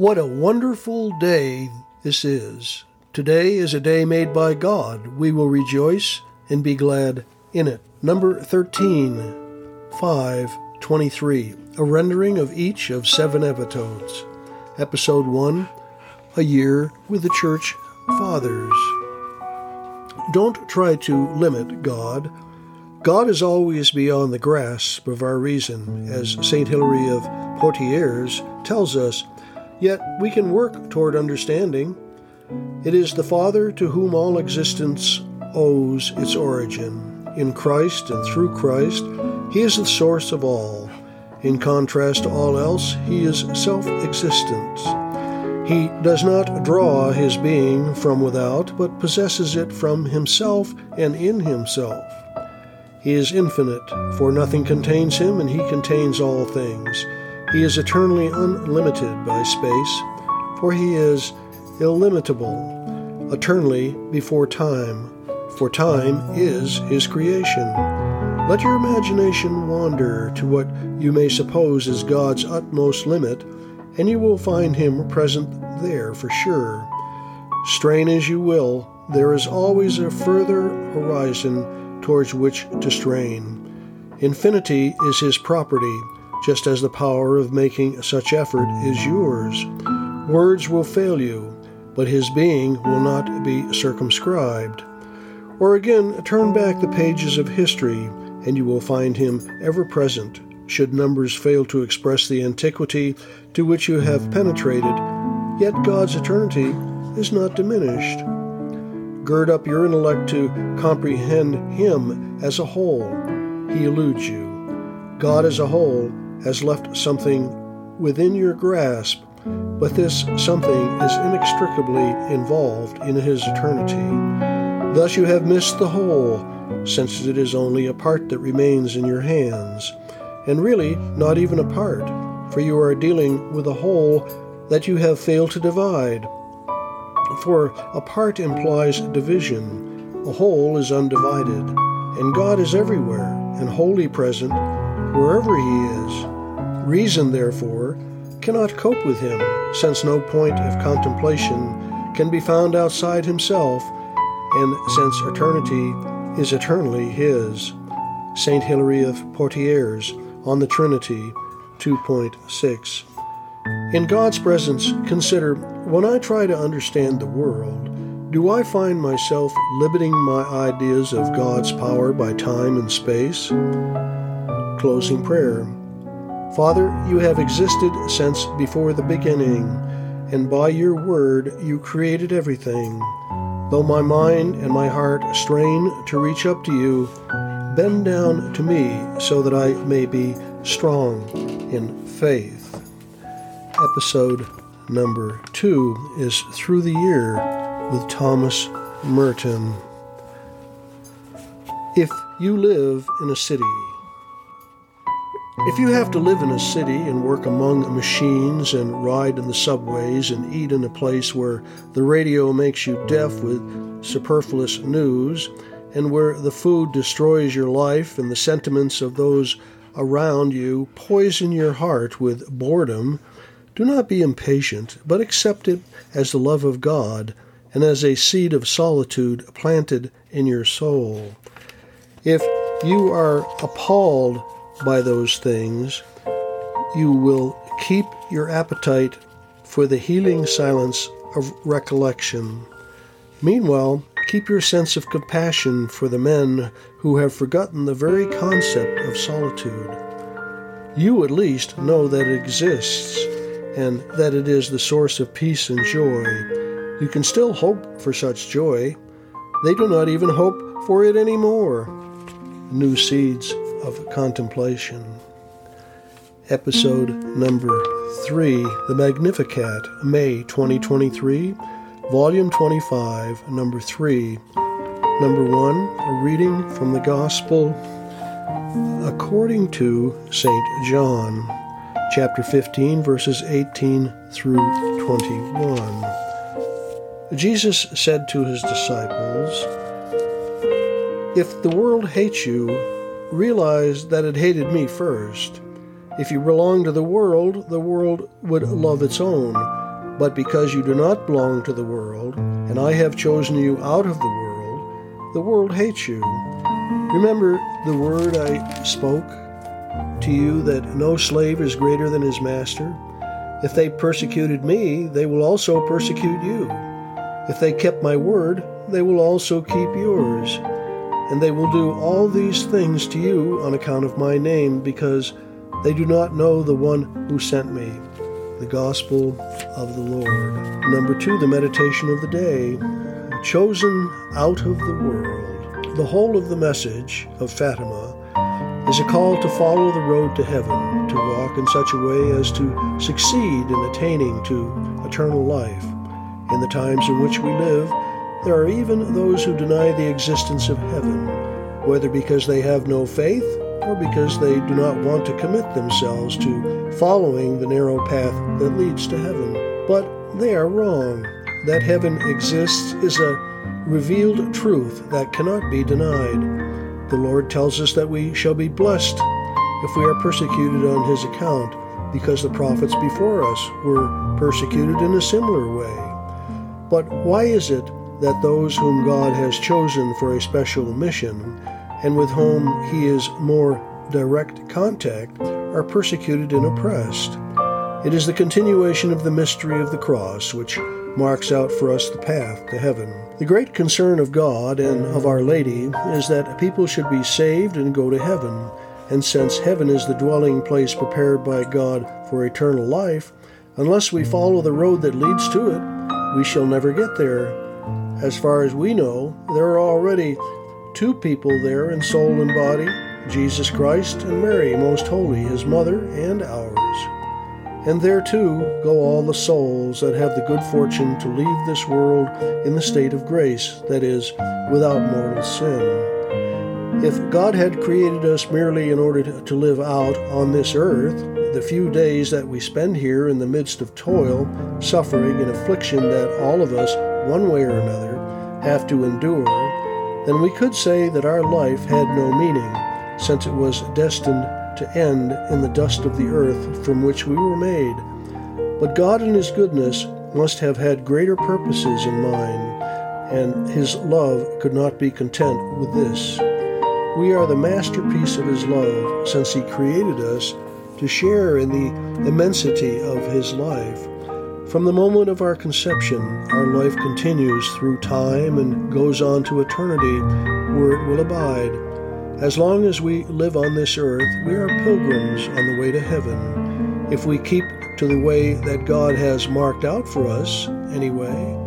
What a wonderful day this is. Today is a day made by God. We will rejoice and be glad in it. Number 13, 5, 23. A rendering of each of seven epitodes. Episode 1 A Year with the Church Fathers. Don't try to limit God. God is always beyond the grasp of our reason, as St. Hilary of Poitiers tells us, yet we can work toward understanding. It is the Father to whom all existence owes its origin. In Christ and through Christ, He is the source of all. In contrast to all else, He is self existent. He does not draw His being from without, but possesses it from Himself and in Himself. He is infinite, for nothing contains Him, and He contains all things. He is eternally unlimited by space, for He is illimitable, eternally before time, for time is His creation. Let your imagination wander to what you may suppose is God's utmost limit, and you will find Him present there for sure. Strain as you will, there is always a further horizon towards which to strain. Infinity is His property, just as the power of making such effort is yours. Words will fail you, but His being will not be circumscribed. Or again, turn back the pages of history, and you will find Him ever present, should numbers fail to express the antiquity to which you have penetrated, yet God's eternity is not diminished. Gird up your intellect to comprehend Him as a whole. He eludes you. God as a whole has left something within your grasp, but this something is inextricably involved in His eternity. Thus you have missed the whole, since it is only a part that remains in your hands, and really not even a part, for you are dealing with a whole that you have failed to divide. For a part implies division, a whole is undivided, and God is everywhere and wholly present wherever He is. Reason, therefore, cannot cope with Him, since no point of contemplation can be found outside Himself, and since eternity is eternally His. St. Hilary of Poitiers on the Trinity 2.6. In God's presence, consider when I try to understand the world, do I find myself limiting my ideas of God's power by time and space? Closing prayer. Father, you have existed since before the beginning, and by your word you created everything. Though my mind and my heart strain to reach up to you, bend down to me so that I may be strong in faith. Episode number two is Through the Year with Thomas Merton. If you live in a city, if you have to live in a city and work among machines and ride in the subways and eat in a place where the radio makes you deaf with superfluous news, and where the food destroys your life and the sentiments of those around you poison your heart with boredom, do not be impatient, but accept it as the love of God and as a seed of solitude planted in your soul. If you are appalled by those things, you will keep your appetite for the healing silence of recollection. Meanwhile, keep your sense of compassion for the men who have forgotten the very concept of solitude. You at least know that it exists and that it is the source of peace and joy. You can still hope for such joy. They do not even hope for it anymore. New seeds of contemplation. Episode number 3 The Magnificat, May 2023, Volume 25, Number 3. Number 1, a reading from the Gospel according to St. John, chapter 15, verses 18 through 21. Jesus said to his disciples, If the world hates you, realize that it hated me first. If you belong to the world, the world would love its own. But because you do not belong to the world, and I have chosen you out of the world, the world hates you. Remember the word I spoke to you that no slave is greater than his master? If they persecuted me, they will also persecute you. If they kept my word, they will also keep yours. And they will do all these things to you on account of my name, because they do not know the one who sent me the gospel of the Lord. Number two, the meditation of the day, chosen out of the world. The whole of the message of Fatima is a call to follow the road to heaven, to walk in such a way as to succeed in attaining to eternal life. In the times in which we live, there are even those who deny the existence of heaven, whether because they have no faith or because they do not want to commit themselves to following the narrow path that leads to heaven. But they are wrong. That heaven exists is a revealed truth that cannot be denied. The Lord tells us that we shall be blessed if we are persecuted on His account, because the prophets before us were persecuted in a similar way. But why is it that those whom God has chosen for a special mission and with whom he is more direct contact are persecuted and oppressed. It is the continuation of the mystery of the cross which marks out for us the path to heaven. The great concern of God and of Our Lady is that people should be saved and go to heaven. And since heaven is the dwelling place prepared by God for eternal life, unless we follow the road that leads to it, we shall never get there. As far as we know, there are already two people there in soul and body Jesus Christ and Mary, most holy, his mother and ours. And there too go all the souls that have the good fortune to leave this world in the state of grace, that is, without mortal sin. If God had created us merely in order to live out on this earth, the few days that we spend here in the midst of toil, suffering, and affliction that all of us, one way or another, have to endure, then we could say that our life had no meaning, since it was destined to end in the dust of the earth from which we were made. But God, in His goodness, must have had greater purposes in mind, and His love could not be content with this. We are the masterpiece of His love, since He created us to share in the immensity of His life. From the moment of our conception, our life continues through time and goes on to eternity, where it will abide. As long as we live on this earth, we are pilgrims on the way to heaven. If we keep to the way that God has marked out for us, anyway,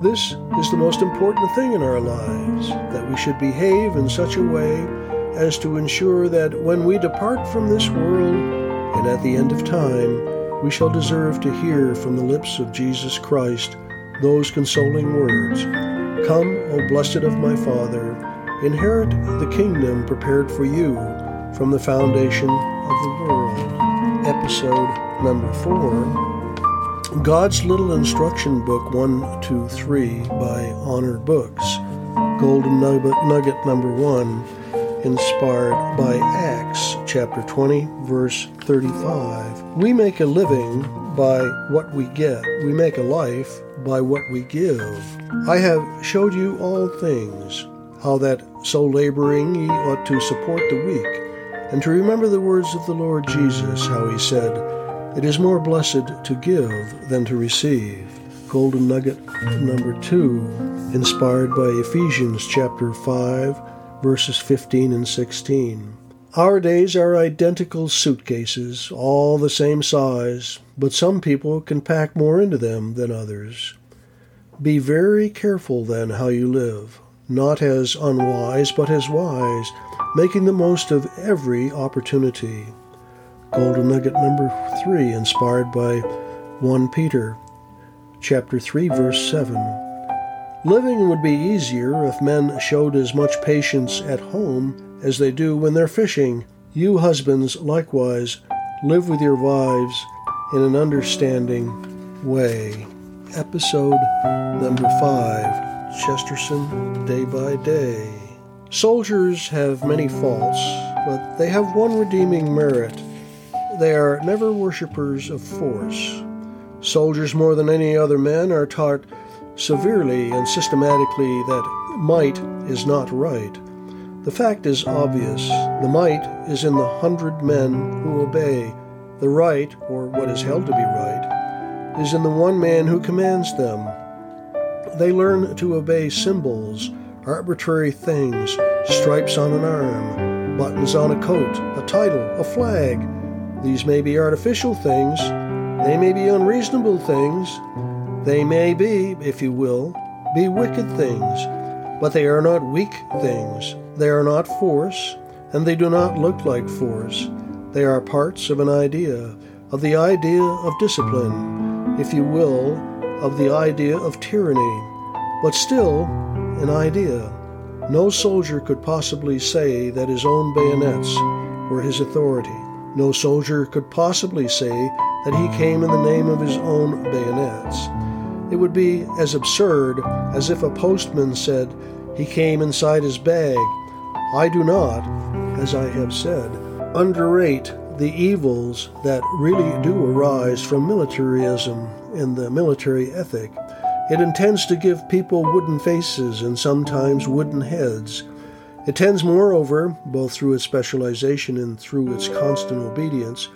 this is the most important thing in our lives that we should behave in such a way as to ensure that when we depart from this world and at the end of time, we shall deserve to hear from the lips of Jesus Christ those consoling words Come, O blessed of my Father, inherit the kingdom prepared for you from the foundation of the world. Episode number four God's Little Instruction Book 1, 2, 3 by Honor Books. Golden Nugget, nugget number 1 inspired by Acts chapter 20, verse 35. We make a living by what we get, we make a life by what we give. I have showed you all things, how that so laboring ye ought to support the weak, and to remember the words of the Lord Jesus, how he said, It is more blessed to give than to receive. Golden Nugget number two, inspired by Ephesians chapter 5, verses 15 and 16. Our days are identical suitcases, all the same size, but some people can pack more into them than others. Be very careful then how you live, not as unwise, but as wise, making the most of every opportunity. Golden Nugget number 3, inspired by 1 Peter chapter 3 verse 7. Living would be easier if men showed as much patience at home as they do when they're fishing. You husbands, likewise, live with your wives in an understanding way. Episode number five Chesterton Day by Day. Soldiers have many faults, but they have one redeeming merit they are never worshippers of force. Soldiers, more than any other men, are taught severely and systematically that might is not right. The fact is obvious. The might is in the hundred men who obey. The right, or what is held to be right, is in the one man who commands them. They learn to obey symbols, arbitrary things, stripes on an arm, buttons on a coat, a title, a flag. These may be artificial things, they may be unreasonable things, they may be, if you will, be wicked things, but they are not weak things. They are not force, and they do not look like force. They are parts of an idea, of the idea of discipline, if you will, of the idea of tyranny, but still an idea. No soldier could possibly say that his own bayonets were his authority. No soldier could possibly say that he came in the name of his own bayonets. It would be as absurd as if a postman said he came inside his bag. I do not, as I have said, underrate the evils that really do arise from militarism and the military ethic. It intends to give people wooden faces and sometimes wooden heads. It tends, moreover, both through its specialization and through its constant obedience,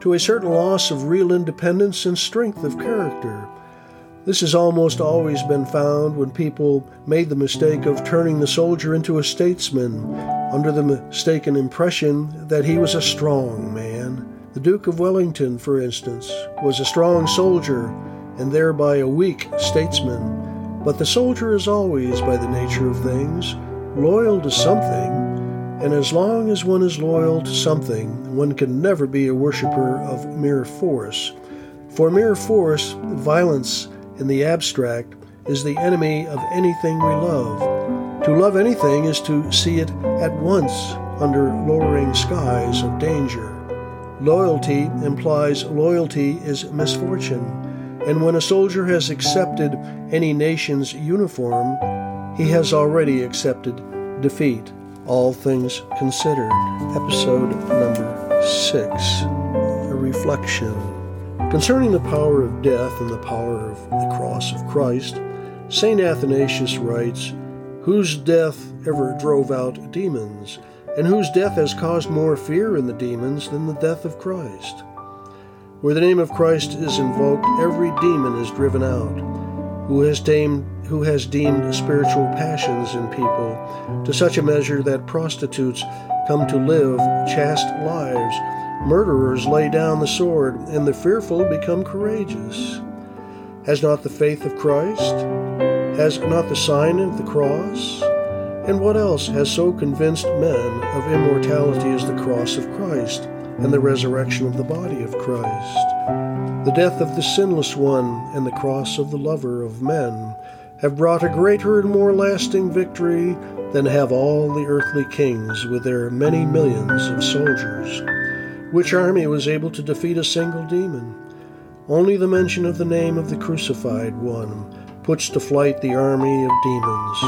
to a certain loss of real independence and strength of character. This has almost always been found when people made the mistake of turning the soldier into a statesman under the mistaken impression that he was a strong man. The Duke of Wellington, for instance, was a strong soldier and thereby a weak statesman. But the soldier is always, by the nature of things, loyal to something and as long as one is loyal to something, one can never be a worshiper of mere force. For mere force, violence in the abstract, is the enemy of anything we love. To love anything is to see it at once under lowering skies of danger. Loyalty implies loyalty is misfortune, and when a soldier has accepted any nation's uniform, he has already accepted defeat. All Things Considered, episode number six, a reflection. Concerning the power of death and the power of the cross of Christ, St. Athanasius writes, Whose death ever drove out demons, and whose death has caused more fear in the demons than the death of Christ? Where the name of Christ is invoked, every demon is driven out. Who has who has deemed spiritual passions in people to such a measure that prostitutes come to live chaste lives, murderers lay down the sword, and the fearful become courageous. Has not the faith of Christ? Has not the sign of the cross? And what else has so convinced men of immortality as the cross of Christ and the resurrection of the body of Christ? The death of the sinless one and the cross of the lover of men have brought a greater and more lasting victory than have all the earthly kings with their many millions of soldiers. Which army was able to defeat a single demon? Only the mention of the name of the crucified one puts to flight the army of demons.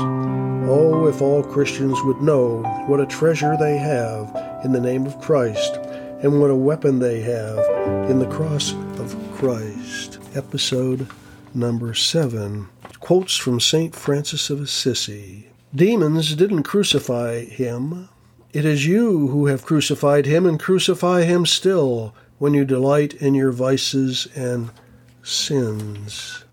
Oh, if all Christians would know what a treasure they have in the name of Christ, and what a weapon they have in the cross of Christ. Episode number seven quotes from St. Francis of Assisi. Demons didn't crucify him. It is you who have crucified him and crucify him still when you delight in your vices and sins.